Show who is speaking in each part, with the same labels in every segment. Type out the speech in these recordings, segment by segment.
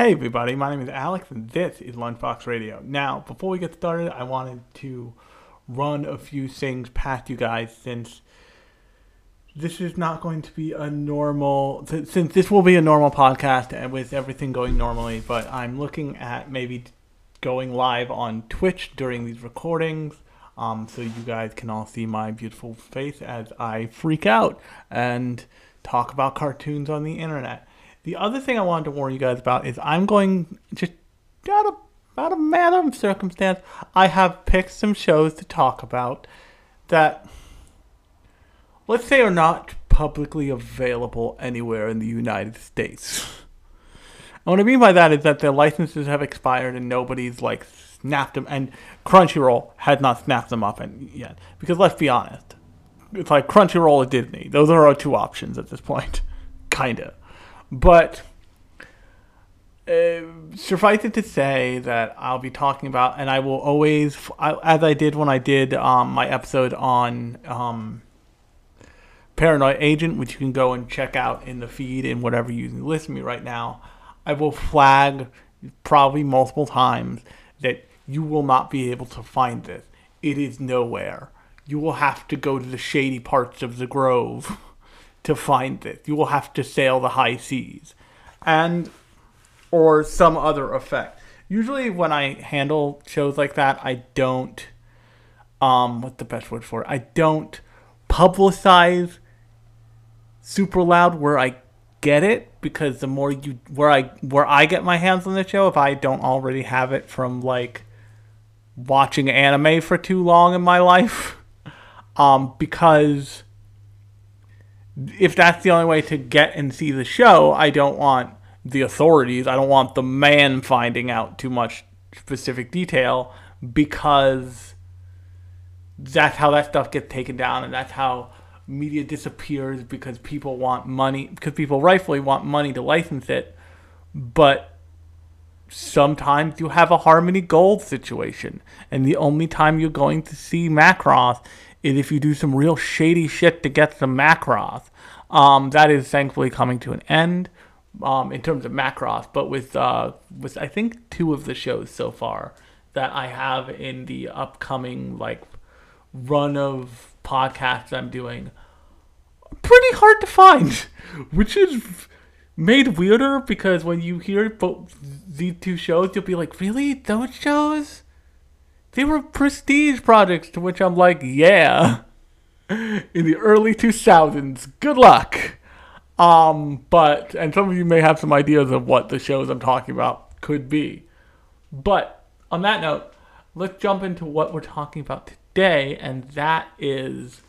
Speaker 1: Hey everybody, my name is Alex and this is Lunchbox Radio. Now, before we get started, I wanted to run a few things past you guys since this is not going to be a normal since this will be a normal podcast and with everything going normally, but I'm looking at maybe going live on Twitch during these recordings. Um, so you guys can all see my beautiful face as I freak out and talk about cartoons on the internet. The other thing I wanted to warn you guys about is I'm going just out of out of matter of circumstance, I have picked some shows to talk about that let's say are not publicly available anywhere in the United States. And what I mean by that is that their licenses have expired and nobody's like snapped them, and Crunchyroll has not snapped them up yet. Because let's be honest, it's like Crunchyroll or Disney. Those are our two options at this point, kinda. But uh, suffice it to say that I'll be talking about, and I will always, as I did when I did um, my episode on um, Paranoid Agent, which you can go and check out in the feed in whatever you listen to me right now. I will flag probably multiple times that you will not be able to find this. It is nowhere. You will have to go to the shady parts of the grove to find this. You will have to sail the high seas. And or some other effect. Usually when I handle shows like that, I don't um what's the best word for it? I don't publicize super loud where I get it because the more you where I where I get my hands on the show if I don't already have it from like watching anime for too long in my life um because if that's the only way to get and see the show I don't want the authorities I don't want the man finding out too much specific detail because that's how that stuff gets taken down and that's how media disappears because people want money because people rightfully want money to license it. But sometimes you have a harmony gold situation and the only time you're going to see macross is if you do some real shady shit to get some macross um, that is thankfully coming to an end um, in terms of macross but with uh, with i think two of the shows so far that i have in the upcoming like run of podcasts I'm doing pretty hard to find, which is made weirder because when you hear both these two shows, you'll be like, really? Those shows? They were prestige projects, to which I'm like, yeah. In the early 2000s. Good luck. Um, but, and some of you may have some ideas of what the shows I'm talking about could be. But on that note, let's jump into what we're talking about today and that is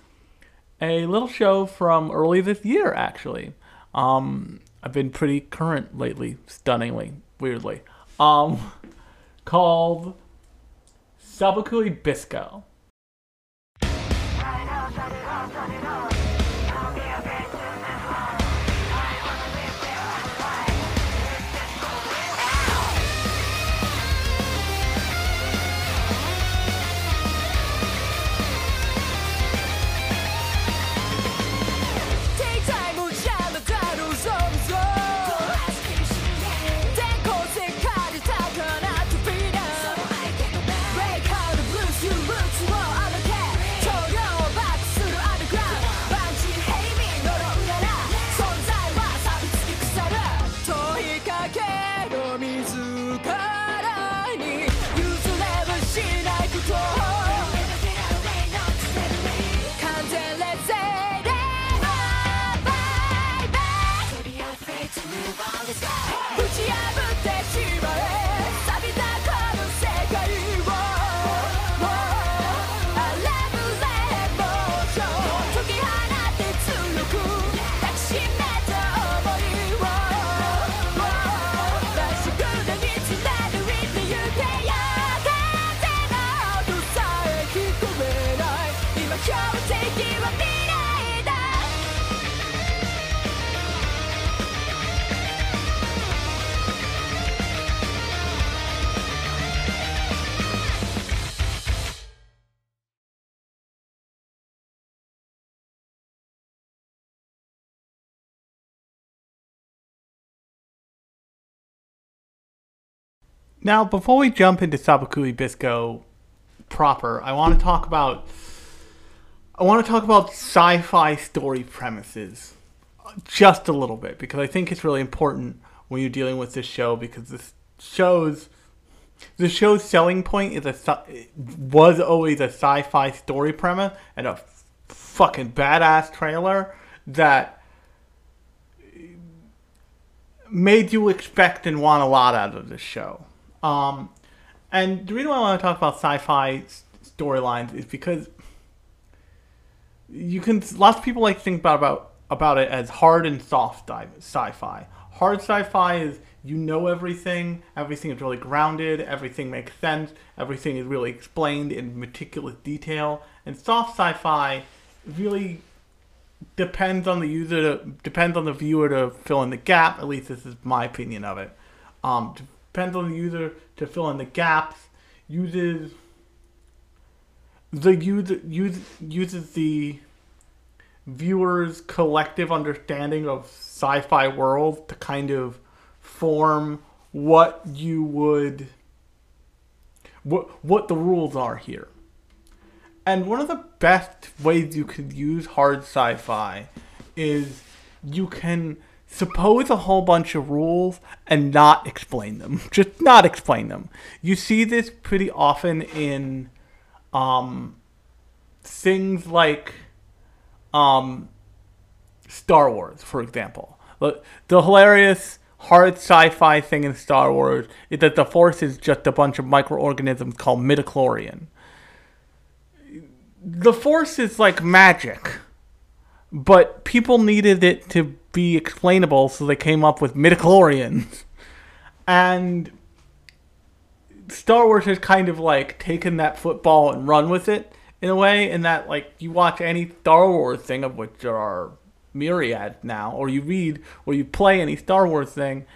Speaker 1: a little show from early this year, actually. Um, I've been pretty current lately, stunningly, weirdly. Um, called Sabikui Bisco. Now, before we jump into Sabikui Bisco proper, I want to talk about I want to talk about sci-fi story premises just a little bit because I think it's really important when you're dealing with this show because this show's the show's selling point is a was always a sci-fi story premise and a fucking badass trailer that made you expect and want a lot out of this show. Um, and the reason why I want to talk about sci-fi storylines is because you can lots of people like to think about about about it as hard and soft sci-fi. Hard sci-fi is you know everything, everything is really grounded, everything makes sense, everything is really explained in meticulous detail. And soft sci-fi really depends on the user to, depends on the viewer to fill in the gap. At least this is my opinion of it. Um, depends on the user to fill in the gaps. Uses the user use, uses the viewer's collective understanding of sci-fi world to kind of form what you would what what the rules are here. And one of the best ways you could use hard sci-fi is you can suppose a whole bunch of rules and not explain them. Just not explain them. You see this pretty often in um, things like um, Star Wars, for example. The, hilarious hard sci-fi thing in Star Wars is that the Force is just a bunch of microorganisms called midichlorian the Force is like magic, but people needed it to be explainable, so they came up with midichlorians. And Star Wars has kind of like taken that football and run with it in a way, in that like you watch any Star Wars thing, of which there are myriad now, or you read or you play any Star Wars thing,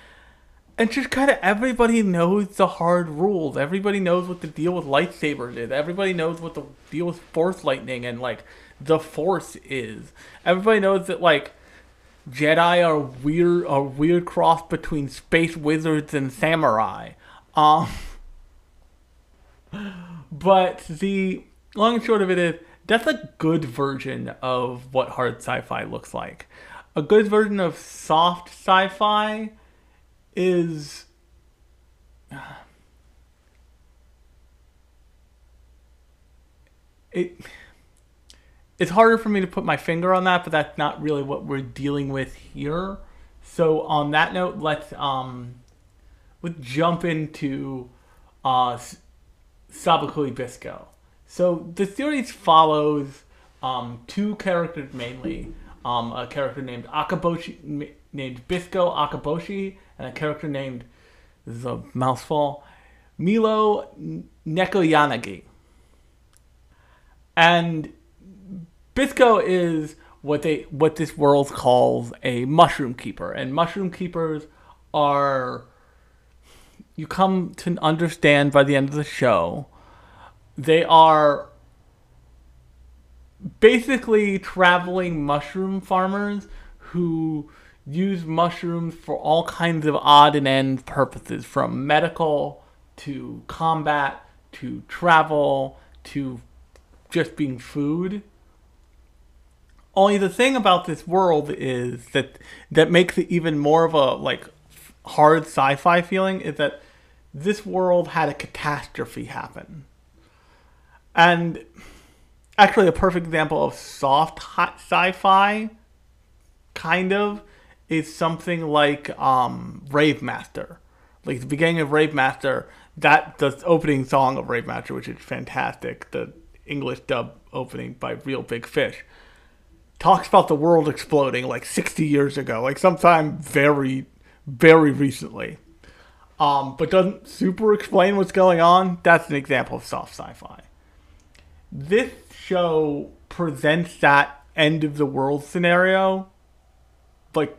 Speaker 1: and just kind of everybody knows the hard rules. Everybody knows what the deal with lightsabers is. Everybody knows what the deal with force lightning and like the force is. Everybody knows that like Jedi are weird a weird cross between space wizards and samurai. Um but the long and short of it is that's a good version of what hard sci-fi looks like. A good version of soft sci-fi is it it's harder for me to put my finger on that, but that's not really what we're dealing with here. So on that note, let's um let's jump into uh Sabikui Bisco. So the series follows um, two characters mainly. Um, a character named Akaboshi, named Bisco Akaboshi, and a character named this is a mouthful Milo Nekoyanagi. And Bisco is what they what this world calls a mushroom keeper, and mushroom keepers are you come to understand by the end of the show they are basically traveling mushroom farmers who use mushrooms for all kinds of odd and end purposes, from medical to combat to travel to just being food. Only the thing about this world is that that makes it even more of a like hard sci-fi feeling is that this world had a catastrophe happen. And actually a perfect example of soft hot sci-fi kind of is something like um, Rave Master. Like the beginning of Rave Master, that the opening song of Rave Master, which is fantastic, the English dub opening by Real Big Fish, talks about the world exploding like 60 years ago, like sometime very, very recently. Um, but doesn't super explain what's going on. That's an example of soft sci-fi. This show presents that end of the world scenario like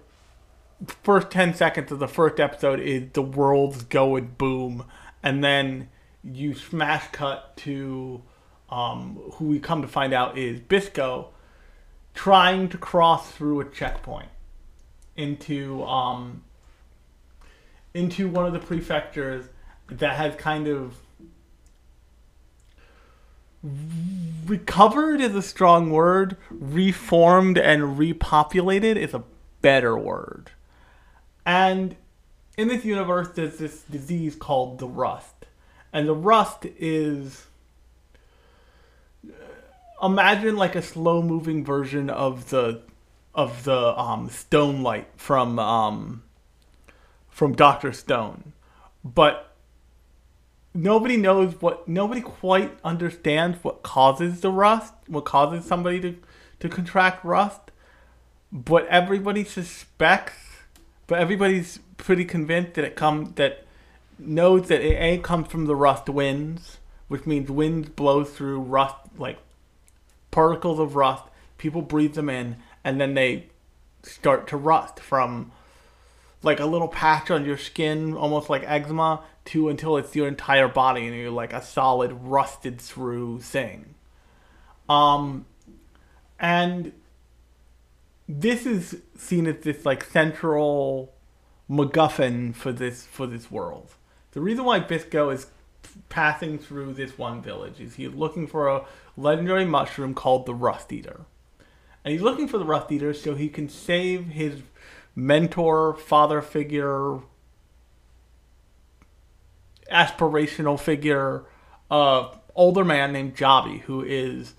Speaker 1: first 10 seconds of the first episode is the world's going boom and then you smash cut to um, who we come to find out is bisco trying to cross through a checkpoint into um, into one of the prefectures that has kind of recovered is a strong word. Reformed and repopulated is a better word. And in this universe, there's this disease called the rust. And the rust is. Imagine like a slow moving version of the of the um, stone light from um, from Doctor Stone, but nobody knows what nobody quite understands what causes the rust, what causes somebody to to contract rust, but everybody suspects, but everybody's pretty convinced that it comes that knows that it a comes from the rust winds, which means winds blow through rust like particles of rust. People breathe them in, and then they start to rust from like a little patch on your skin, almost like eczema, to until it's your entire body and you're like a solid rusted through thing. Um, and this is seen as this like central MacGuffin for this for this world. The reason why Bisco is passing through this one village is he's looking for a legendary mushroom called the Rust Eater. And he's looking for the Rust Eater so he can save his mentor, father figure, aspirational figure, uh, older man named Jabi, who is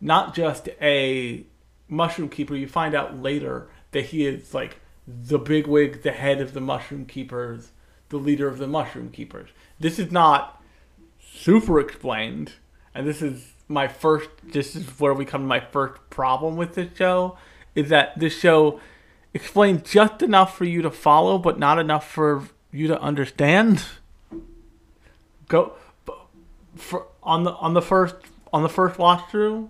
Speaker 1: not just a mushroom keeper. You find out later that he is like the bigwig, the head of the mushroom keepers, the leader of the mushroom keepers. This is not super explained, and this is my first. This is where we come to my first problem with this show, is that this show explains just enough for you to follow, but not enough for you to understand go for on the on the first on the first watch through.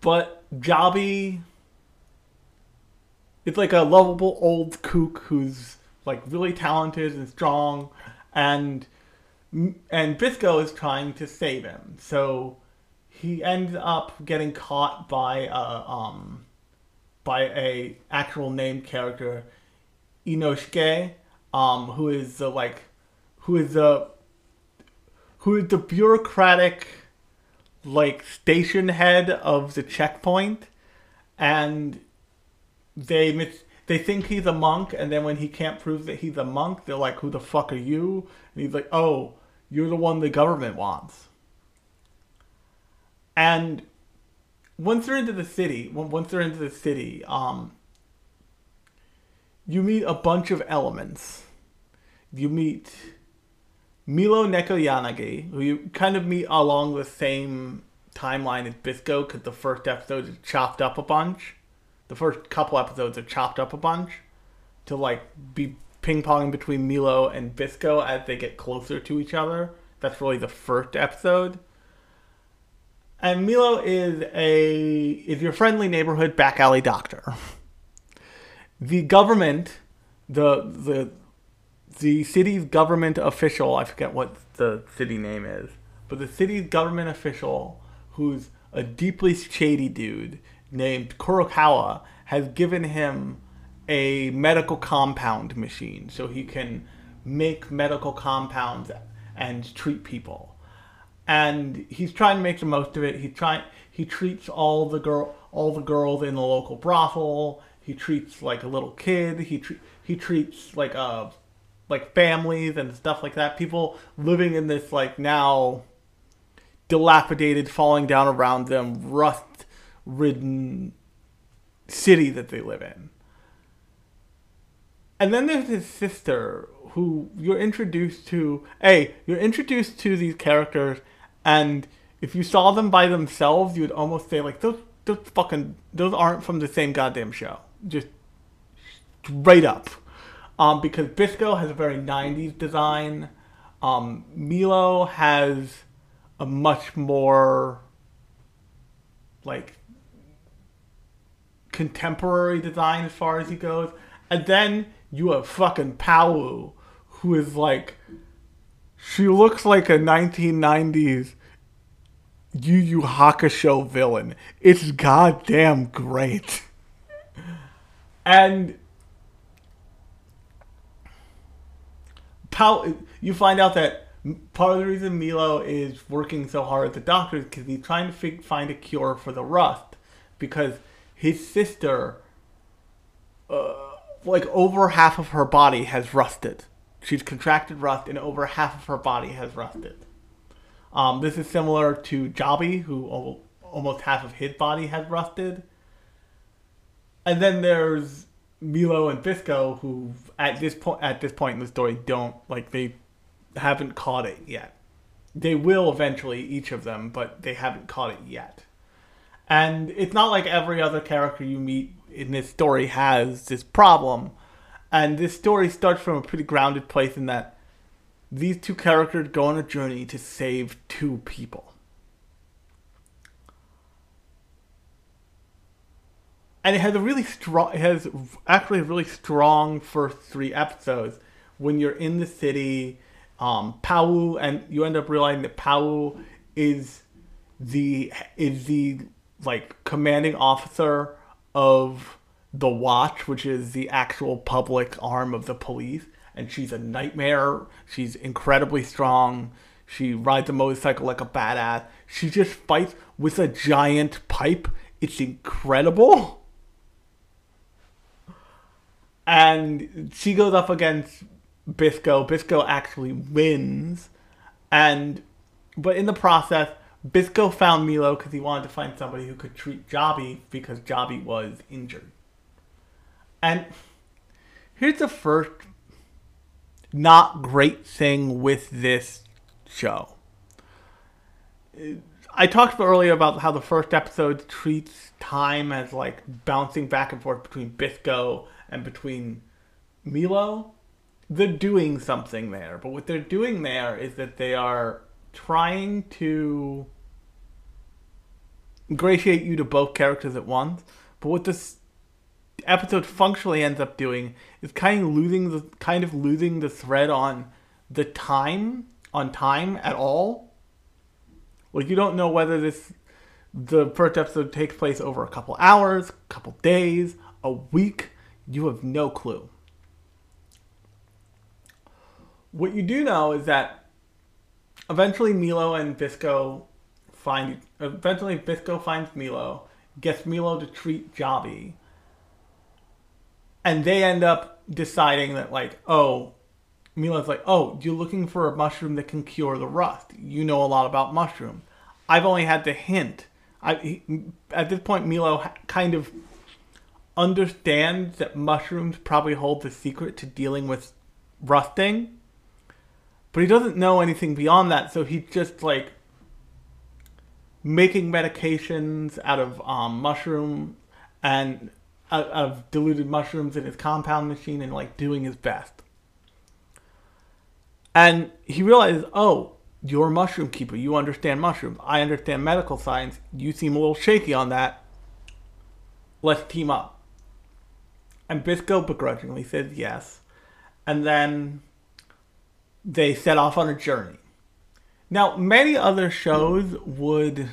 Speaker 1: But Jabi it's like a lovable old kook who's like really talented and strong and and Bisco is trying to save him. So he ends up getting caught by a um by a actual named character Inosuke um who is the like who is the who is the bureaucratic like station head of the checkpoint and they mis- they think he's a monk and then when he can't prove that he's a monk they're like who the fuck are you and he's like oh you're the one the government wants and once they're into the city once they're into the city um you meet a bunch of elements you meet Milo Nekoyanagi, who you kind of meet along the same timeline as Bisco, because the first episode is chopped up a bunch. The first couple episodes are chopped up a bunch to like be ping ponging between Milo and Bisco as they get closer to each other. That's really the first episode. And Milo is a is your friendly neighborhood back alley doctor. The government, the the the city's government official, I forget what the city name is, but the city's government official, who's a deeply shady dude named Kurokawa, has given him a medical compound machine so he can make medical compounds and treat people. And he's trying to make the most of it. He try he treats all the girl all the girls in the local brothel. He treats like a little kid. He he treats like a like families and stuff like that. People living in this like now dilapidated, falling down around them, rust ridden city that they live in. And then there's his sister who you're introduced to. Hey, you're introduced to these characters, and if you saw them by themselves, you'd almost say like those those fucking those aren't from the same goddamn show. Just straight up um, because Bisco has a very 90s design. Um, Milo has a much more like contemporary design as far as he goes. And then you have fucking Pawoo, who is like she looks like a 1990s Yu Yu Hakusho villain. It's goddamn great. And Pawoo, you find out that part of the reason Milo is working so hard at the doctor is because he's trying to find a cure for the rust, because his sister, uh, like over half of her body has rusted. She's contracted rust, and over half of her body has rusted. Um, this is similar to Jabi, who almost half of his body has rusted. And then there's Milo and Bisco, who at this point at this point in the story don't like they haven't caught it yet. They will eventually, each of them, but they haven't caught it yet. And it's not like every other character you meet in this story has this problem. And this story starts from a pretty grounded place in that these two characters go on a journey to save two people. And it has a really strong, it has actually a really strong first three episodes. When you're in the city, um, Pawoo, and you end up realizing that Pawoo is the is the like commanding officer of the Watch, which is the actual public arm of the police, and she's a nightmare. She's incredibly strong. She rides a motorcycle like a badass. She just fights with a giant pipe. It's incredible. And she goes up against Bisco. Bisco actually wins. And but in the process, Bisco found Milo because he wanted to find somebody who could treat Jabi because Jabi was injured. And here's the first not great thing with this show. I talked earlier about how the first episode treats time as like bouncing back and forth between Bisco and between Milo. They're doing something there, but what they're doing there is that they are trying to ingratiate you to both characters at once. But what this episode functionally ends up doing is kind of losing the kind of losing the thread on the time on time at all. Like you don't know whether this the first episode takes place over a couple hours, couple days, a week. You have no clue. What you do know is that eventually Milo and Bisco find eventually Bisco finds Milo, gets Milo to treat Jabi, and they end up deciding that like, oh, Milo's like, oh, you're looking for a mushroom that can cure the rust. You know a lot about mushrooms. I've only had the hint. I he, at this point Milo kind of understands that mushrooms probably hold the secret to dealing with rusting, but he doesn't know anything beyond that. So he just like making medications out of um, mushroom and of diluted mushrooms in his compound machine and like doing his best. And he realizes, oh, you're a mushroom keeper. You understand mushrooms. I understand medical science. You seem a little shaky on that. Let's team up. And Bisco begrudgingly says yes. And then they set off on a journey. Now, many other shows would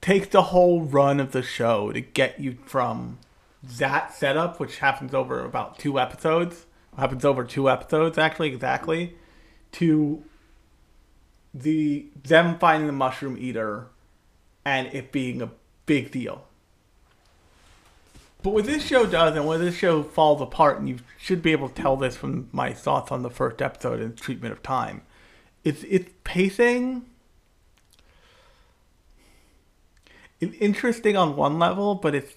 Speaker 1: take the whole run of the show to get you from that setup, which happens over about two episodes, happens over two episodes, actually, exactly, to the them finding the mushroom eater and it being a big deal. But what this show does, and what this show falls apart, and you should be able to tell this from my thoughts on the first episode and treatment of time, it's it's pacing. It's interesting on one level, but it's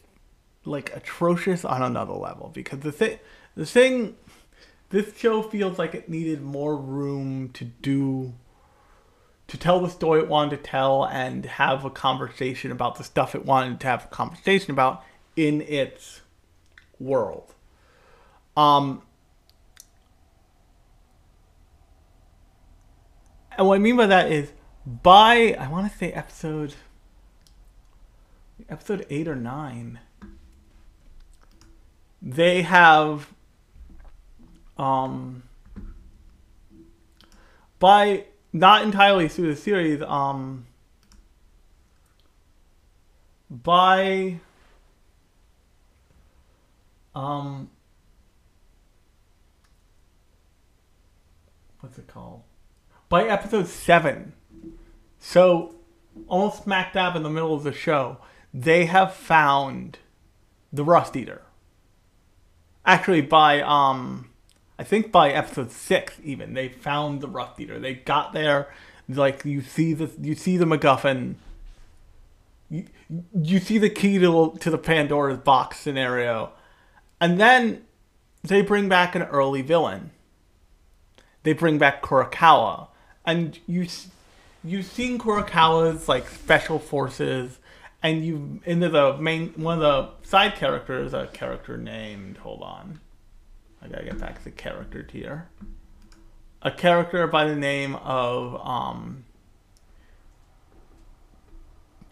Speaker 1: like atrocious on another level because the thing, the thing, this show feels like it needed more room to do to tell the story it wanted to tell and have a conversation about the stuff it wanted to have a conversation about in its world. Um, and what I mean by that is by I want to say episode episode 8 or 9 they have um by not entirely through the series um by um what's it called? By episode seven, so almost smack dab in the middle of the show, they have found the Rust Eater. Actually, by um, I think by episode six, even they found the Rust Eater. They got there, like you see the you see the MacGuffin. You, you see the key to to the Pandora's box scenario, and then they bring back an early villain. They bring back Kurokawa, and you you've seen Kurokawa's like special forces, and you into the main one of the side characters, a character named hold on, I gotta get back to the character tier. A character by the name of um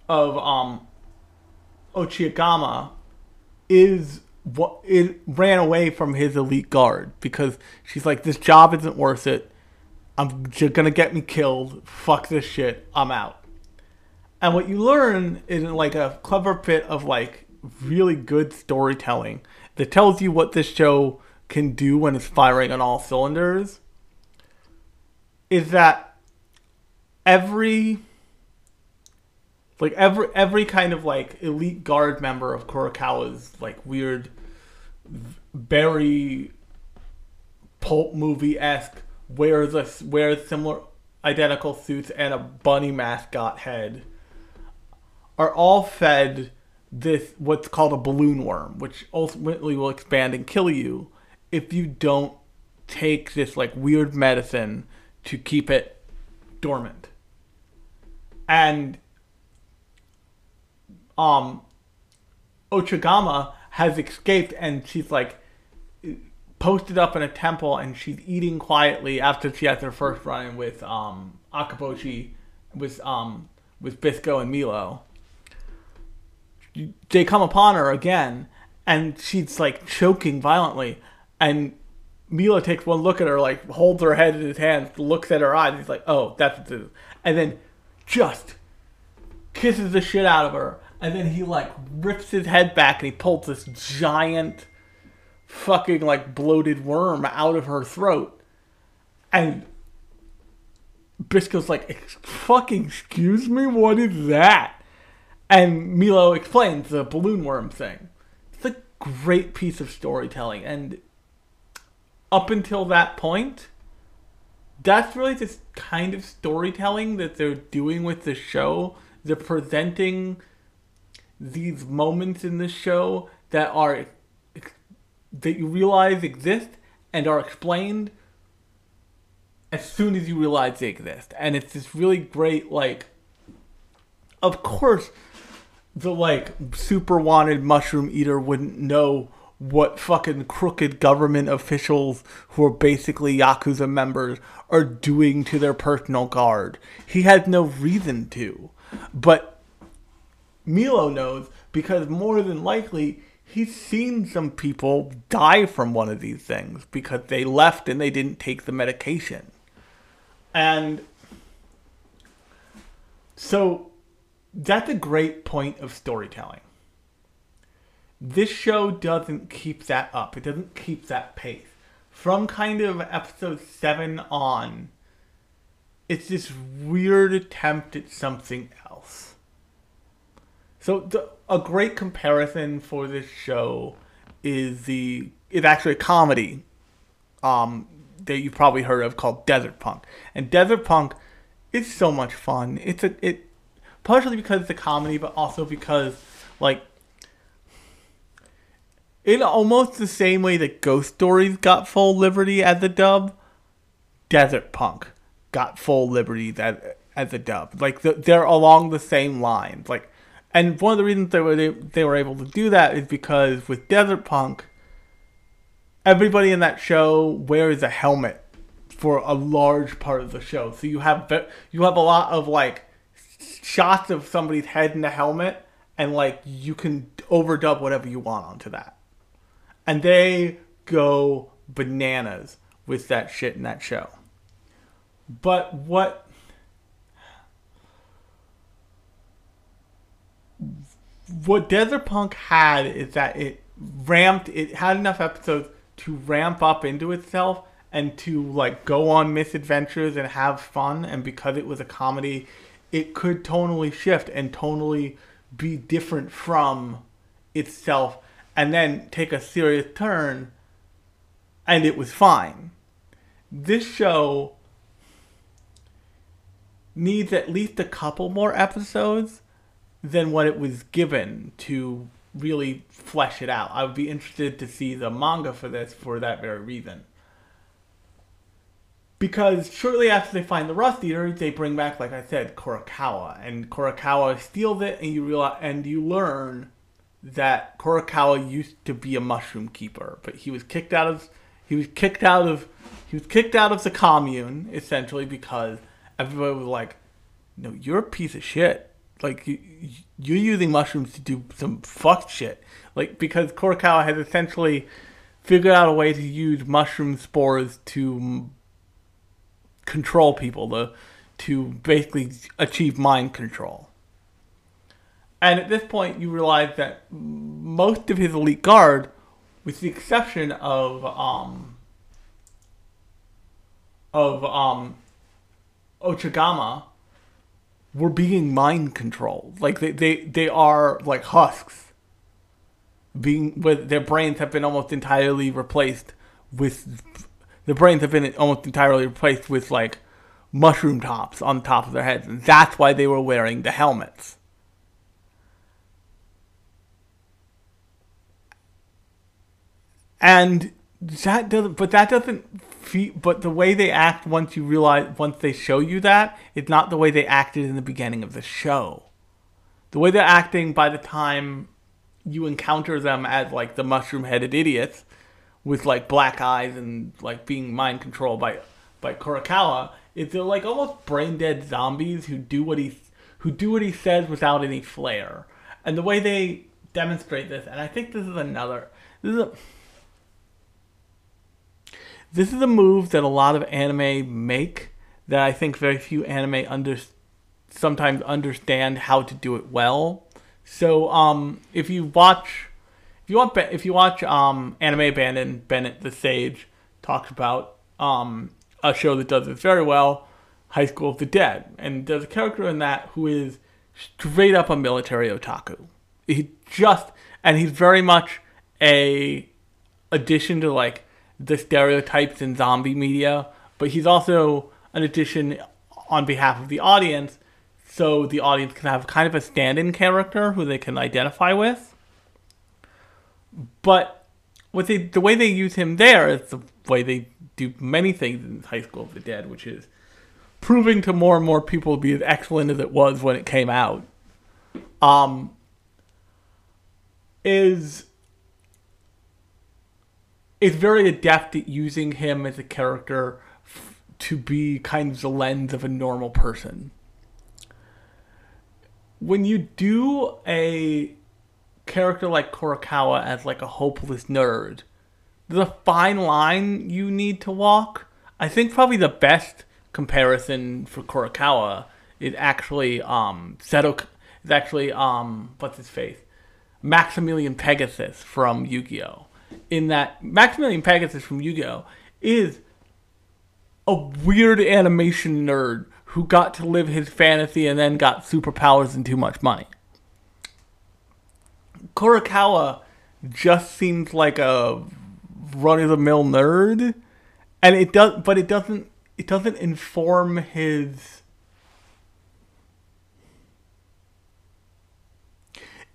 Speaker 1: of um Ochigama is what it ran away from his elite guard because she's like this job isn't worth it I'm gonna get me killed. Fuck this shit. I'm out. And what you learn is like a clever bit of like really good storytelling that tells you what this show can do when it's firing on all cylinders. Is that every like every every kind of like elite guard member of Kurokawa's like weird, very pulp movie esque wears a wears similar identical suits and a bunny mascot head are all fed this what's called a balloon worm, which ultimately will expand and kill you if you don't take this like weird medicine to keep it dormant. And um Ochigama has escaped and she's like posted up in a temple and she's eating quietly after she has her first run with um, with um, with Bisco and Milo. They come upon her again, and she's like choking violently, and Milo takes one look at her, like holds her head in his hands, looks at her eyes, he's like, "Oh, that's it is," and then just kisses the shit out of her, and then he like rips his head back and he pulls this giant fucking like bloated worm out of her throat. And Bisco's like, fucking excuse me, what is that? And Milo explains the balloon worm thing. It's a great piece of storytelling. And up until that point, that's really this kind of storytelling that they're doing with the show. They're presenting these moments in the show that are that you realize exist and are explained as soon as you realize they exist. And it's this really great, like, of course, the, like, super wanted mushroom eater wouldn't know what fucking crooked government officials who are basically Yakuza members are doing to their personal guard. He has no reason to. But Milo knows because more than likely he's seen some people die from one of these things because they left and they didn't take the medication. And so that's a great point of storytelling. This show doesn't keep that up. It doesn't keep that pace. From kind of episode 7 on, it's this weird attempt at something else. So the a great comparison for this show is the is actually a comedy um, that you've probably heard of called Desert Punk. And Desert Punk is so much fun. It's a it partially because it's a comedy, but also because like in almost the same way that Ghost Stories got full liberty as a dub, Desert Punk got full liberty as as a dub. Like the, they're along the same lines. Like and one of the reasons they were they, they were able to do that is because with Desert Punk, everybody in that show wears a helmet for a large part of the show. So you have you have a lot of like shots of somebody's head in the helmet, and like you can overdub whatever you want onto that. And they go bananas with that shit in that show. But what what Desert Punk had is that it ramped, it had enough episodes to ramp up into itself and to like go on misadventures and have fun and because it was a comedy it could tonally shift and tonally be different from itself and then take a serious turn and it was fine. This show needs at least a couple more episodes than what it was given to really flesh it out. I would be interested to see the manga for this for that very reason. Because shortly after they find the Rust Eater, they bring back, like I said, Kurokawa, and Kurokawa steals it, and you realize, and you learn that Kurokawa used to be a mushroom keeper, but he was kicked out of he was kicked out of he was kicked out of the commune essentially because everybody was like, "No, you're a piece of shit. Like you, you're using mushrooms to do some fucked shit." Like because Kurokawa has essentially figured out a way to use mushroom spores to control people, to to basically achieve mind control. And at this point, you realize that most of his elite guard, with the exception of um, of um, Ochigama, were being mind controlled. Like they, they, they are like husks. Being with their brains have been almost entirely replaced with the brains have been almost entirely replaced with like mushroom tops on top of their heads. And that's why they were wearing the helmets. And that doesn't, but that doesn't but the way they act once you realize, once they show you that, it's not the way they acted in the beginning of the show. The way they're acting by the time you encounter them as like the mushroom headed idiots with like black eyes and like being mind controlled by by Kurokawa is they're like almost brain dead zombies who do what he who do what he says without any flair. And the way they demonstrate this, and I think this is another this is a this is a move that a lot of anime make that I think very few anime under sometimes understand how to do it well. So um, if you watch if you want if you watch um, anime abandon Bennett the Sage talks about um, a show that does this very well, High School of the Dead, and there's a character in that who is straight up a military otaku. He just and he's very much a addition to like the stereotypes in zombie media, but he's also an addition on behalf of the audience, so the audience can have kind of a stand-in character who they can identify with. But what they, the way they use him there is the way they do many things in High School of the Dead, which is proving to more and more people to be as excellent as it was when it came out. Um, is is very adept at using him as a character f- to be kind of the lens of a normal person. When you do a character like Kurokawa as like a hopeless nerd, there's a fine line you need to walk. I think probably the best comparison for Kurokawa is actually um Seto is actually um what's his face? Maximilian Pegasus from Yu-Gi-Oh! In that Maximilian Pegasus from Yu-Gi-Oh is a weird animation nerd who got to live his fantasy and then got superpowers and too much money. Kurokawa just seems like a run-of-the-mill nerd, and it does, but it doesn't. It doesn't inform his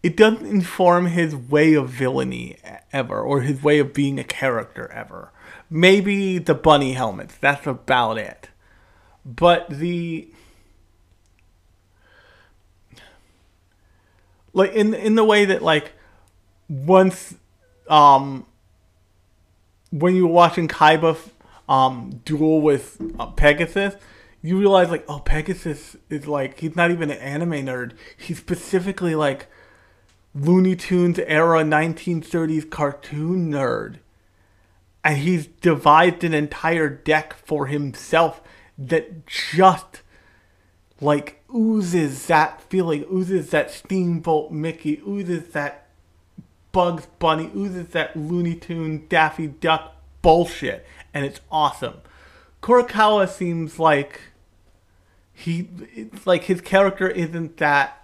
Speaker 1: it doesn't inform his way of villainy ever or his way of being a character ever. Maybe the bunny helmets, that's about it. But the like in in the way that like once um when you were watching Kaiba um duel with uh, Pegasus, you realize like oh Pegasus is like he's not even an anime nerd. He's specifically like Looney Tunes era 1930s cartoon nerd. And he's devised an entire deck for himself that just like oozes that feeling, oozes that Steamboat Mickey, oozes that Bugs Bunny, oozes that Looney Tune Daffy Duck bullshit. and it's awesome. Kurokawa seems like he it's like his character isn't that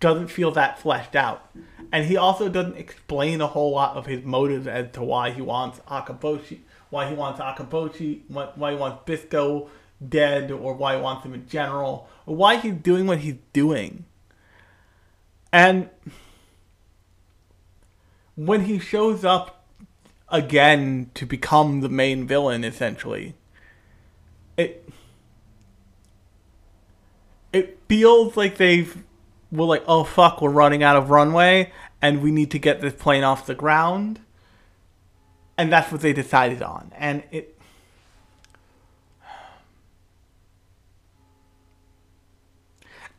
Speaker 1: doesn't feel that fleshed out. And he also doesn't explain a whole lot of his motives as to why he wants Akaboshi, why he wants Akaboshi, why he wants Bisco dead, or why he wants him in general, or why he's doing what he's doing. And when he shows up again to become the main villain, essentially, it it feels like they've we're like, oh fuck, we're running out of runway, and we need to get this plane off the ground, and that's what they decided on, and it.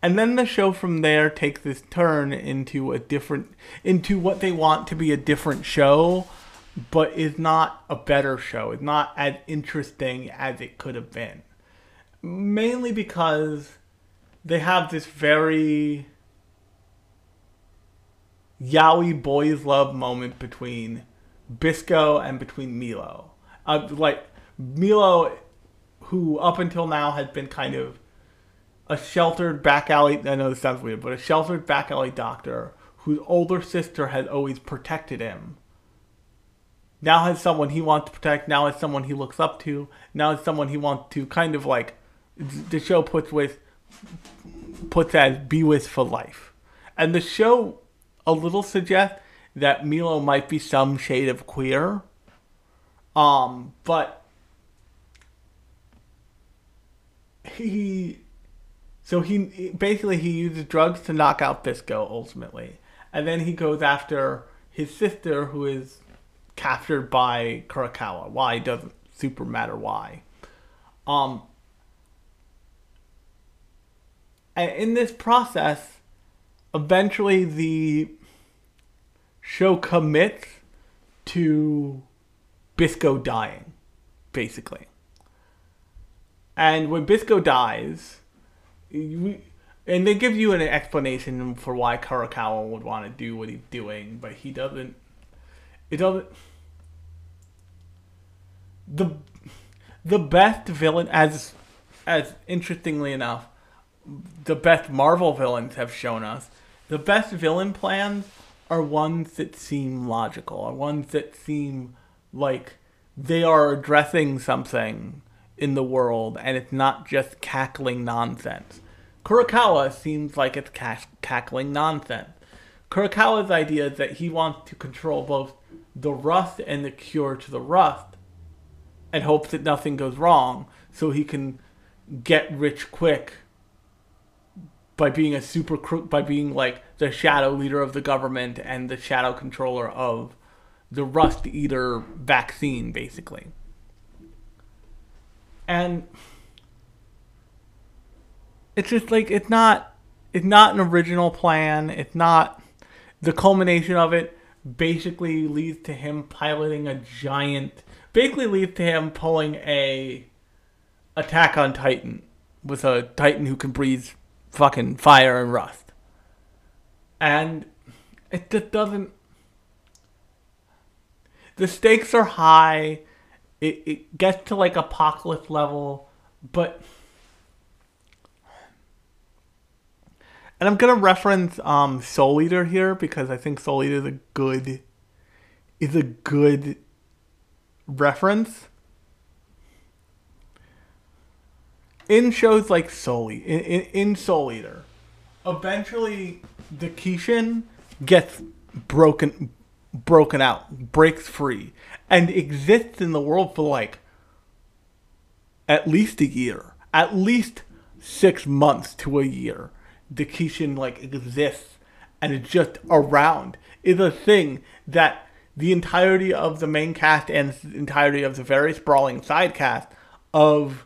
Speaker 1: And then the show from there takes this turn into a different, into what they want to be a different show, but is not a better show. It's not as interesting as it could have been. Mainly because they have this very yaoi boys love moment between Bisco and between Milo. Uh, like Milo, who up until now has been kind of a sheltered back alley. I know this sounds weird, but a sheltered back alley doctor whose older sister has always protected him. Now has someone he wants to protect. Now has someone he looks up to. Now has someone he wants to kind of like. The show puts with puts as be with for life, and the show a little suggest that Milo might be some shade of queer. Um, but he so he basically he uses drugs to knock out Bisco ultimately, and then he goes after his sister who is captured by Kurokawa. Why doesn't super matter why. Um, and in this process, eventually the show commits to Bisco dying, basically. And when Bisco dies, and they give you an explanation for why Kurokawa would want to do what he's doing, but he doesn't. It doesn't. The the best villain, as as interestingly enough, the best Marvel villains have shown us the best villain plans are ones that seem logical, are ones that seem like they are addressing something in the world and it's not just cackling nonsense. Kurokawa seems like it's cackling nonsense. Kurokawa's idea is that he wants to control both the rust and the cure to the rust and hopes that nothing goes wrong so he can get rich quick by being a super by being like the shadow leader of the government and the shadow controller of the Rust Eater vaccine, basically. And it's just like it's not it's not an original plan. It's not the culmination of it basically leads to him piloting a giant basically leads to him pulling a attack on Titan with a Titan who can breathe fucking fire and rust. And it just doesn't. The stakes are high. It, it gets to like apocalypse level, but. And I'm gonna reference um, Soul Eater here because I think Soul Eater is a good is a good reference. In shows like Soul in, in, in Soul Eater, eventually the Kishin gets broken broken out, breaks free, and exists in the world for like at least a year, at least six months to a year. The Kishin like exists and it's just around. Is a thing that the entirety of the main cast and the entirety of the very sprawling side cast of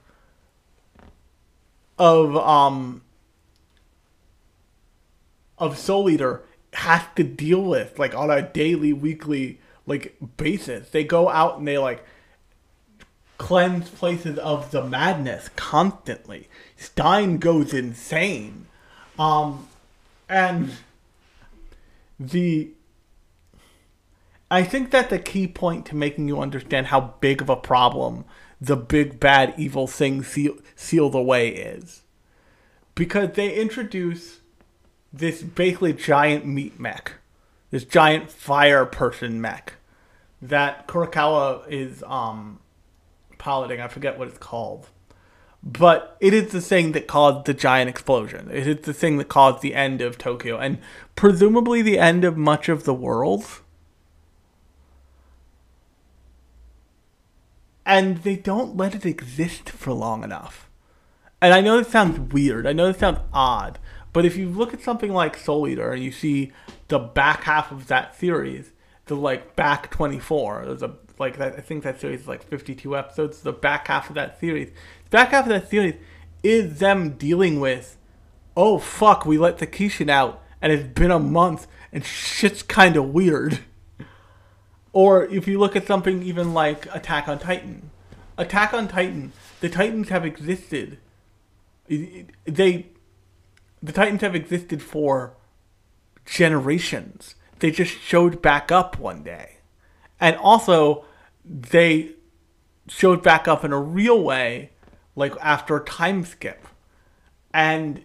Speaker 1: of um of Soul Eater has to deal with like on a daily, weekly like basis. They go out and they like cleanse places of the madness constantly. Stein goes insane. Um and the I think that's a key point to making you understand how big of a problem the big bad evil thing seal, seal the way is. Because they introduce this basically giant meat mech, this giant fire person mech that Kurokawa is um piloting. I forget what it's called. But it is the thing that caused the giant explosion. It is the thing that caused the end of Tokyo and presumably the end of much of the world. And they don't let it exist for long enough. And I know this sounds weird. I know this sounds odd. But if you look at something like Soul Eater and you see the back half of that series, the like back 24, there's a like that. I think that series is like 52 episodes. The back half of that series, the back half of that series, is them dealing with, oh fuck, we let the Kishin out, and it's been a month, and shit's kind of weird. Or if you look at something even like Attack on Titan, Attack on Titan, the Titans have existed. They, the Titans have existed for generations. They just showed back up one day. And also, they showed back up in a real way, like after a time skip. And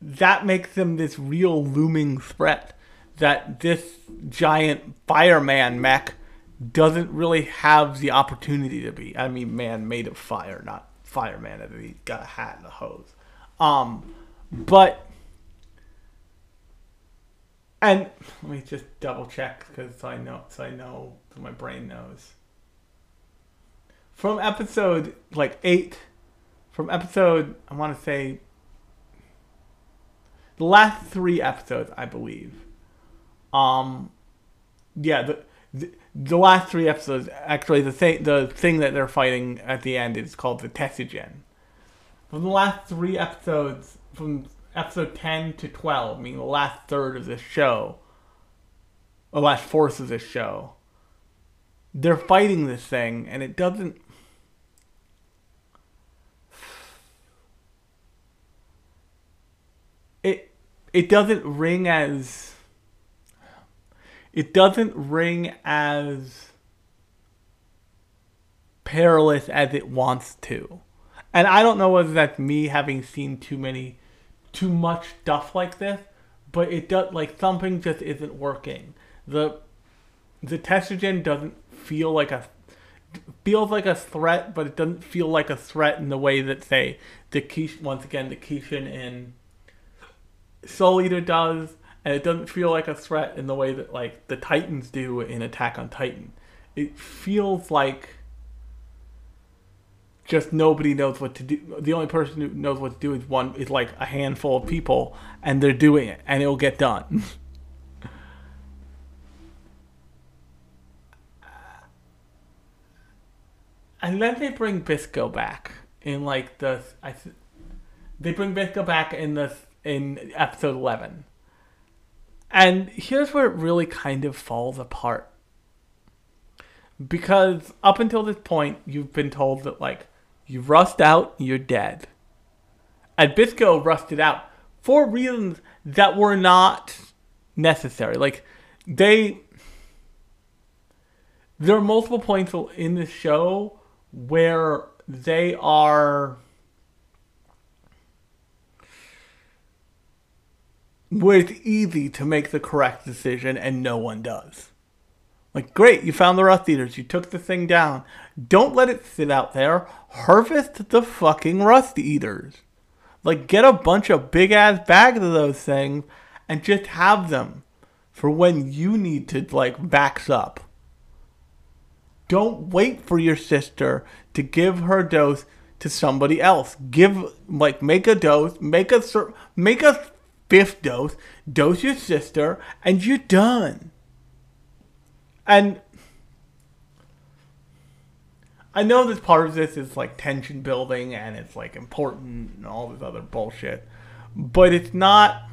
Speaker 1: that makes them this real looming threat that this giant fireman mech doesn't really have the opportunity to be. I mean, man made of fire, not fireman. I mean, he's got a hat and a hose. Um, but and let me just double check because I know, so I know, so my brain knows from episode like eight, from episode I want to say the last three episodes, I believe. Um, yeah, the, the last three episodes actually the thing the thing that they're fighting at the end is called the Tetsujin. From the last three episodes, from episode ten to twelve, meaning the last third of this show, the last fourth of this show, they're fighting this thing, and it doesn't it it doesn't ring as it doesn't ring as perilous as it wants to. And I don't know whether that's me having seen too many too much stuff like this, but it does like something just isn't working. The the Tetsujin doesn't feel like a feels like a threat, but it doesn't feel like a threat in the way that say the Kish once again the Kishin in Soul Eater does, and it doesn't feel like a threat in the way that like the Titans do in Attack on Titan. It feels like just nobody knows what to do. The only person who knows what to do is one is like a handful of people, and they're doing it, and it'll get done. and then they bring Bisco back in like the I. Th- they bring Bisco back in the in episode 11. And here's where it really kind of falls apart. Because up until this point, you've been told that, like, you rust out, you're dead. And Bisco rusted out for reasons that were not necessary. Like, they. There are multiple points in the show where they are where it's easy to make the correct decision and no one does. Like, great, you found the Rust Eaters, you took the thing down. Don't let it sit out there. Harvest the fucking Rust Eaters. Like, get a bunch of big ass bags of those things and just have them for when you need to, like, backs up. Don't wait for your sister to give her dose to somebody else. Give, like, make a dose, make a, make a fifth dose, dose your sister, and you're done. And I know this part of this is like tension building and it's like important and all this other bullshit, but it's not.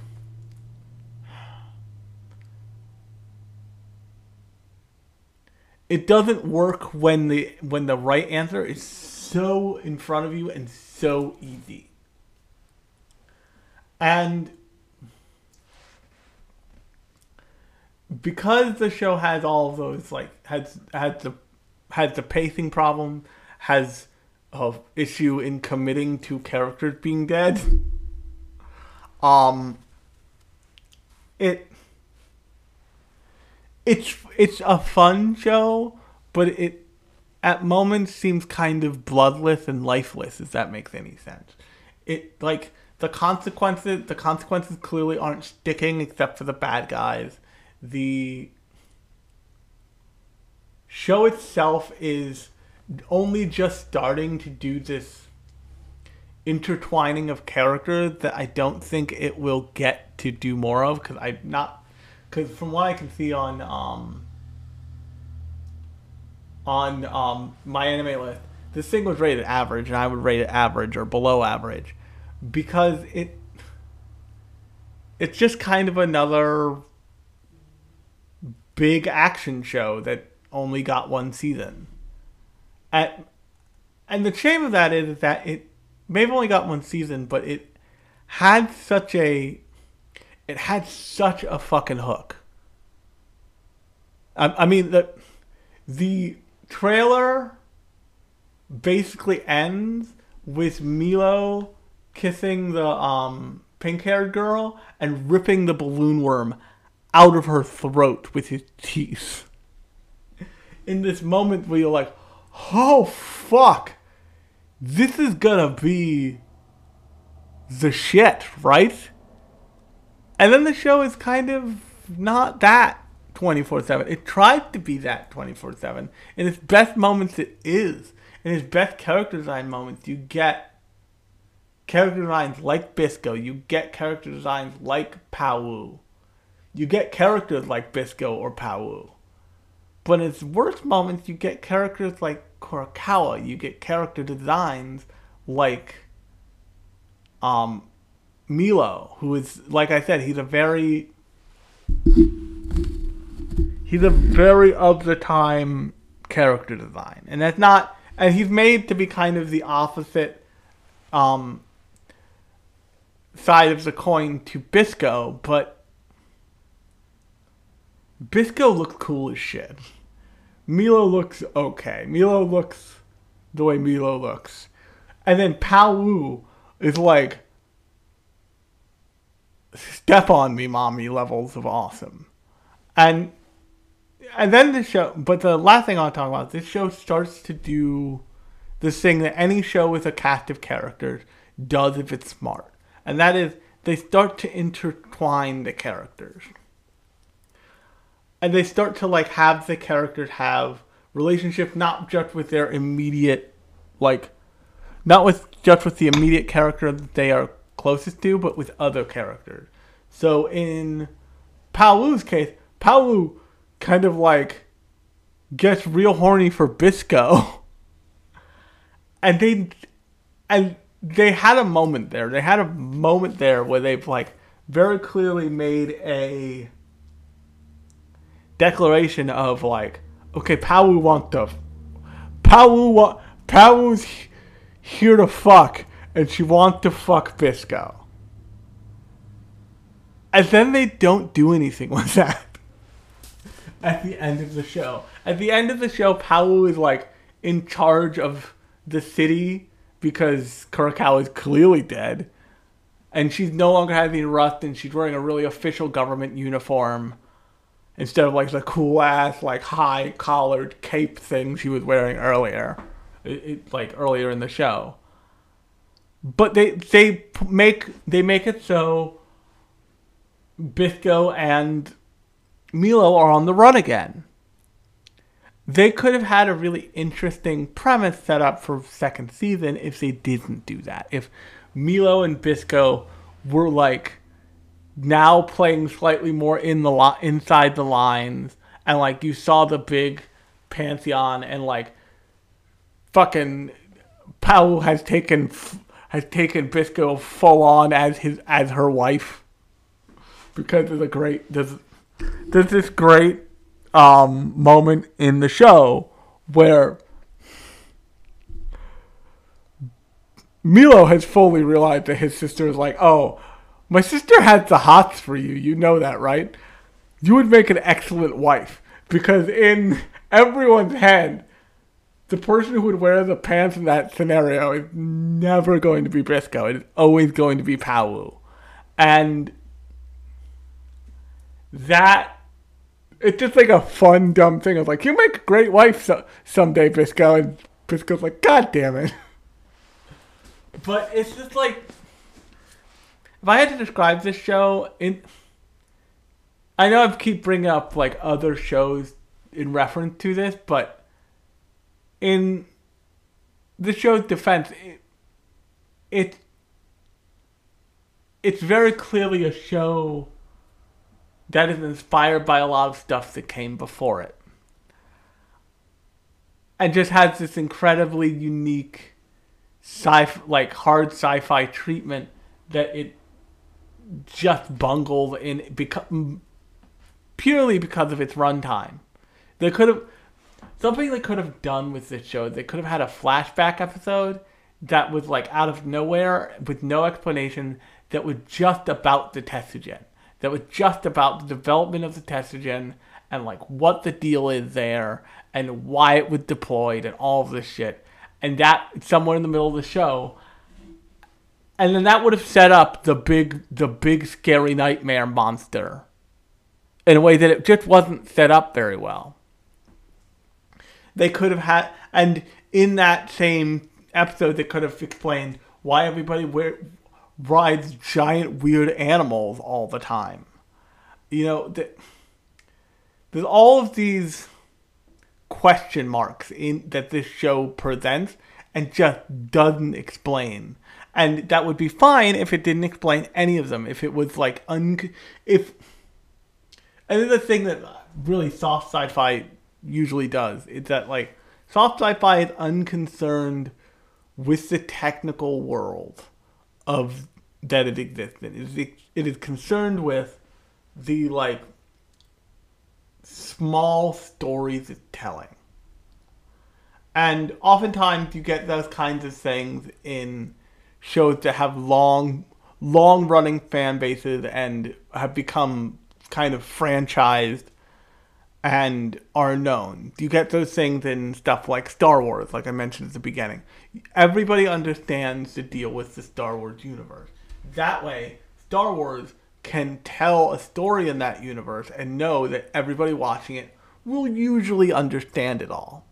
Speaker 1: It doesn't work when the when the right answer is so in front of you and so easy. And because the show has all of those like has has the has the pacing problem, has a issue in committing to characters being dead. Um, it it's it's a fun show, but it at moments seems kind of bloodless and lifeless. If that makes any sense, it like the consequences the consequences clearly aren't sticking except for the bad guys. The show itself is only just starting to do this intertwining of character that I don't think it will get to do more of because I'm not because from what I can see on um on um MyAnimeList, this thing was rated average, and I would rate it average or below average because it it's just kind of another big action show that only got one season. At, and the shame of that is that it may have only got one season, but it had such a it had such a fucking hook. I, I mean the the trailer basically ends with Milo kissing the um pink haired girl and ripping the balloon worm out of her throat with his teeth. In this moment where you're like, oh fuck, this is gonna be the shit, right? And then the show is kind of not that 24 7. It tried to be that 24 7. In its best moments, it is. In its best character design moments, you get character designs like Bisco. You get character designs like Pawoo. You get characters like Bisco or Pawoo. But in its worst moments, you get characters like Kurokawa. You get character designs like um, Milo, who is, like I said, he's a very he's a very of the time character design, and that's not, and he's made to be kind of the opposite um, side of the coin to Bisco, but Bisco looks cool as shit. Milo looks okay. Milo looks the way Milo looks. And then Pawoo is like step on me mommy levels of awesome. And and then the show but the last thing I'll talk about, this show starts to do this thing that any show with a cast of characters does if it's smart. And that is they start to intertwine the characters and they start to like have the characters have relationship not just with their immediate like not with just with the immediate character that they are closest to but with other characters. So in Pawoo's case Pawoo kind of like gets real horny for Bisco. And they and they had a moment there. They had a moment there where they've like very clearly made a declaration of like, okay, Pawoo want the, Pawoo want, Pawoo's here to fuck, and she want to fuck Bisco. And then they don't do anything with that. At the end of the show. At the end of the show, Pawoo is like in charge of the city because Kurokawa is clearly dead. And she's no longer having rust and she's wearing a really official government uniform instead of like the cool ass like high collared cape thing she was wearing earlier, it, it, like earlier in the show. But they they make they make it so Bisco and Milo are on the run again. They could have had a really interesting premise set up for second season if they didn't do that. If Milo and Bisco were like now playing slightly more in the li- inside the lines, and like you saw the big pantheon, and like fucking Pawoo has taken has taken Bisco full on as his as her wife. Because there's a great there's there's this great um, moment in the show where Milo has fully realized that his sister is like, oh, my sister had the hots for you. You know that, right? you would make an excellent wife because in everyone's head, the person who would wear the pants in that scenario is never going to be Briscoe. It is always going to be Pawoo. And that it's just like a fun, dumb thing. It's like, you make a great wife so- someday, Briscoe. And Briscoe's like, God damn it. But it's just like, if I had to describe this show, in, I know I keep bringing up like other shows in reference to this, but in the show's defense, it, it it's very clearly a show that is inspired by a lot of stuff that came before it. And just has this incredibly unique sci like hard sci-fi treatment that it just bungled in because purely because of its runtime. They could have something they could have done with this show. They could have had a flashback episode that was like out of nowhere with no explanation that was just about the Tetsujin that was just about the development of the Tetsujin and like what the deal is there and why it was deployed and all of this shit. And that somewhere in the middle of the show. And then that would have set up the big the big scary nightmare monster in a way that it just wasn't set up very well. They could have had and in that same episode they could have explained why everybody wear, rides giant weird animals all the time. You know, the, there's all of these question marks in that this show presents and just doesn't explain. And that would be fine if it didn't explain any of them. If it was like un if and the thing that really soft sci-fi usually does is that like soft sci-fi is unconcerned with the technical world of that it exists in. It is, it is concerned with the like small stories it's telling. And oftentimes you get those kinds of things in shows that have long long running fan bases and have become kind of franchised and are known. You get those things in stuff like Star Wars, like I mentioned at the beginning. Everybody understands the deal with the Star Wars universe. That way, Star Wars can tell a story in that universe and know that everybody watching it will usually understand it all.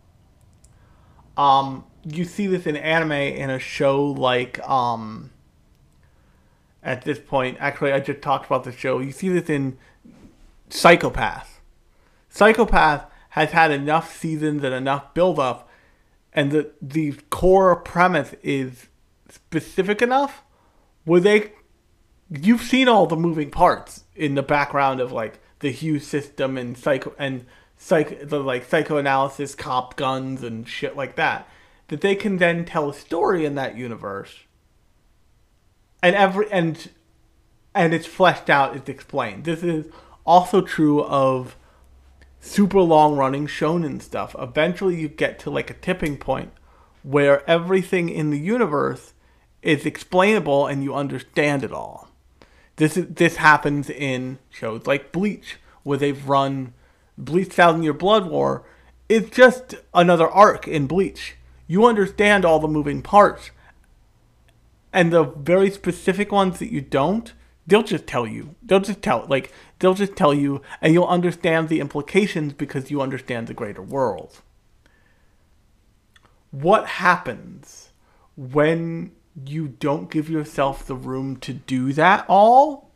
Speaker 1: Um, you see this in anime in a show like um, at this point. Actually, I just talked about the show. You see this in Psycho-Pass. Psycho-Pass has had enough seasons and enough build up, and the the core premise is specific enough where they you've seen all the moving parts in the background of like the hue system and psycho and psych the like psychoanalysis cop guns and shit like that that they can then tell a story in that universe and every and and it's fleshed out it's explained this is also true of super long running shonen stuff eventually you get to like a tipping point where everything in the universe is explainable and you understand it all. This is, this happens in shows like Bleach, where they've run Bleach Thousand Year Blood War. It's just another arc in Bleach. You understand all the moving parts, and the very specific ones that you don't, they'll just tell you. They'll just tell like they'll just tell you, and you'll understand the implications because you understand the greater world. What happens when you don't give yourself the room to do that all,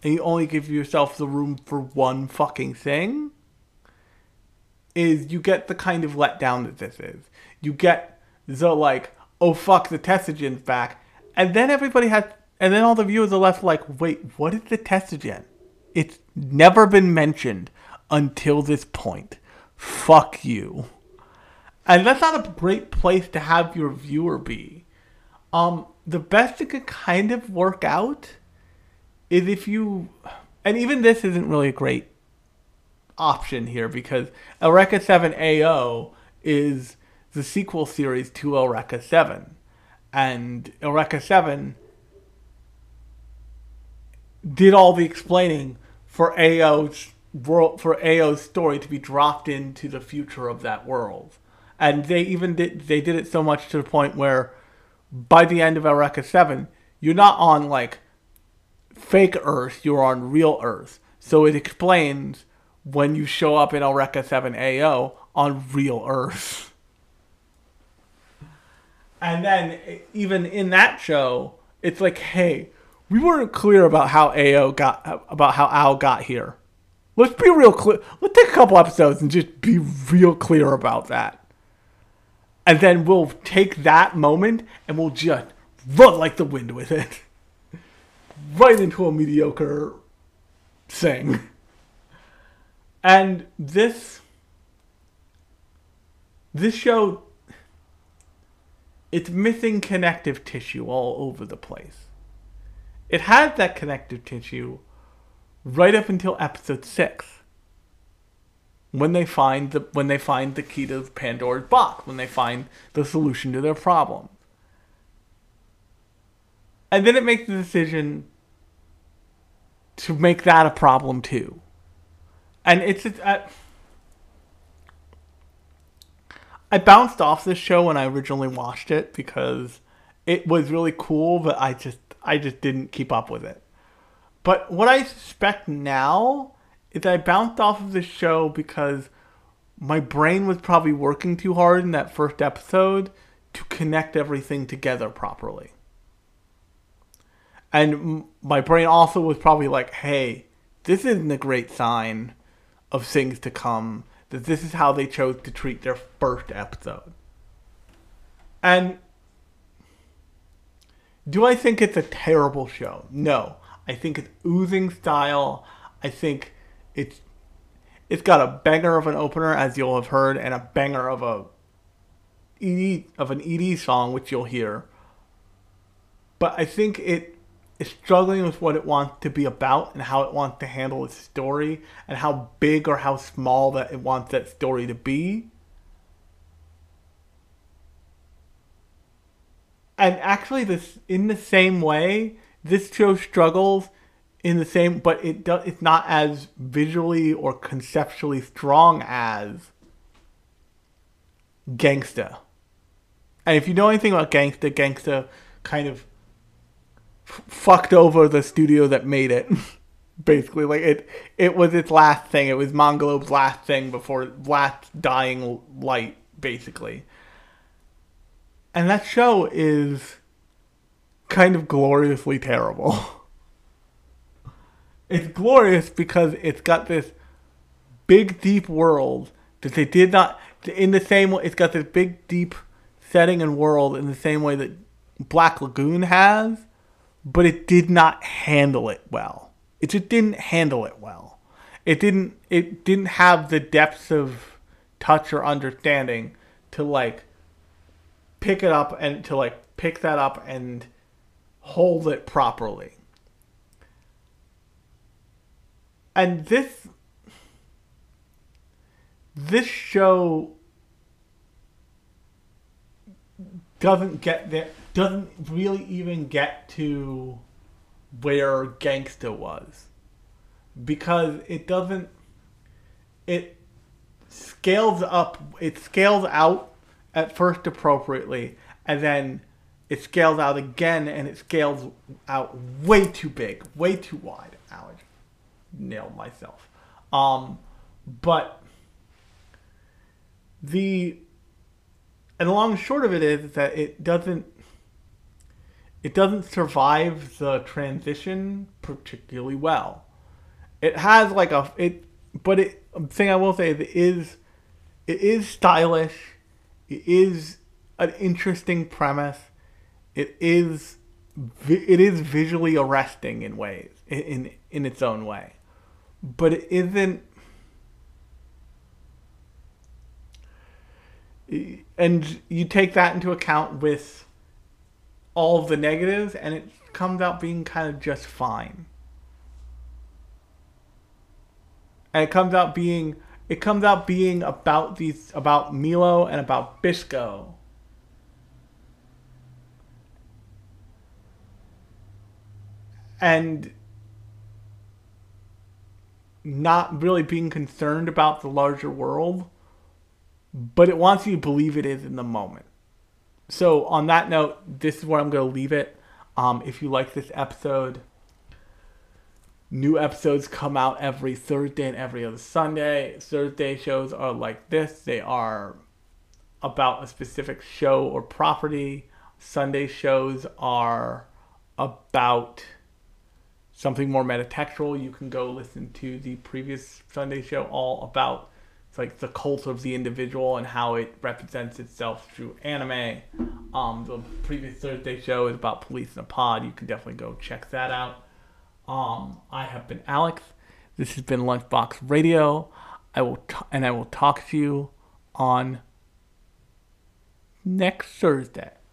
Speaker 1: and you only give yourself the room for one fucking thing, is you get the kind of letdown that this is. You get the like, oh fuck, the Tetsujin's back, and then everybody has, and then all the viewers are left like, wait, what is the Tesigen? It's never been mentioned until this point. Fuck you. And that's not a great place to have your viewer be um, the best it could kind of work out is if you, and even this isn't really a great option here because a Eureka 7 AO is the sequel series to Eureka 7. And Eureka 7 did all the explaining for Ao's world for Ao's story to be dropped into the future of that world. And they even did they did it so much to the point where by the end of Eureka 7, you're not on like fake Earth, you're on real Earth. So it explains when you show up in Eureka 7 AO on real Earth. And then even in that show, it's like, hey, we weren't clear about how AO got about how Al got here. Let's be real clear. Let's take a couple episodes and just be real clear about that. And then we'll take that moment and we'll just run like the wind with it. right into a mediocre thing. And this this show it's missing connective tissue all over the place. It had that connective tissue right up until episode 6 when they find the when they find the key to Pandora's box, when they find the solution to their problem. And then it makes the decision to make that a problem too. And it's, it's I, I bounced off this show when I originally watched it because it was really cool, but I just I just didn't keep up with it. But what I suspect now is I bounced off of this show because my brain was probably working too hard in that first episode to connect everything together properly. And my brain also was probably like, hey, this isn't a great sign of things to come, that this is how they chose to treat their first episode. And do I think it's a terrible show? No. I think it's oozing style. I think it's it's got a banger of an opener, as you'll have heard, and a banger of a ED, of an ED song, which you'll hear. But I think it is struggling with what it wants to be about and how it wants to handle its story and how big or how small that it wants that story to be. And actually, this in the same way, this show struggles in the same, but it does. It's not as visually or conceptually strong as Gangsta. And if you know anything about Gangsta, Gangsta kind of f- fucked over the studio that made it. Basically, like it, it was its last thing. It was Manglobe's last thing before last dying light, basically. And that show is kind of gloriously terrible. it's glorious because it's got this big deep world that they did not in the same way it's got this big deep setting and world in the same way that Black Lagoon has, but it did not handle it well. It just didn't handle it well. It didn't it didn't have the depths of touch or understanding to like pick it up and to like pick that up and hold it properly. and this this show doesn't get there doesn't really even get to where gangsta was because it doesn't it scales up it scales out at first appropriately and then it scales out again and it scales out way too big way too wide Alex nailed myself. Um, but the and the long short of it is that it doesn't it doesn't survive the transition particularly well. It has like a it, but it thing I will say is it is it is stylish. It is an interesting premise. It is it is visually arresting in ways in in its own way but it isn't and you take that into account with all of the negatives and it comes out being kind of just fine and it comes out being it comes out being about these about Milo and about Bisco and not really being concerned about the larger world, but it wants you to believe it is in the moment. So, on that note, this is where I'm going to leave it. Um, if you like this episode, new episodes come out every Thursday and every other Sunday. Thursday shows are like this they are about a specific show or property. Sunday shows are about something more metatextual. You can go listen to the previous Sunday show all about it's like the cult of the individual and how it represents itself through anime. Um, the previous Thursday show is about police in a pod. You can definitely go check that out. Um, I have been Alex. This has been Lunchbox Radio. I will t- and I will talk to you on next Thursday.「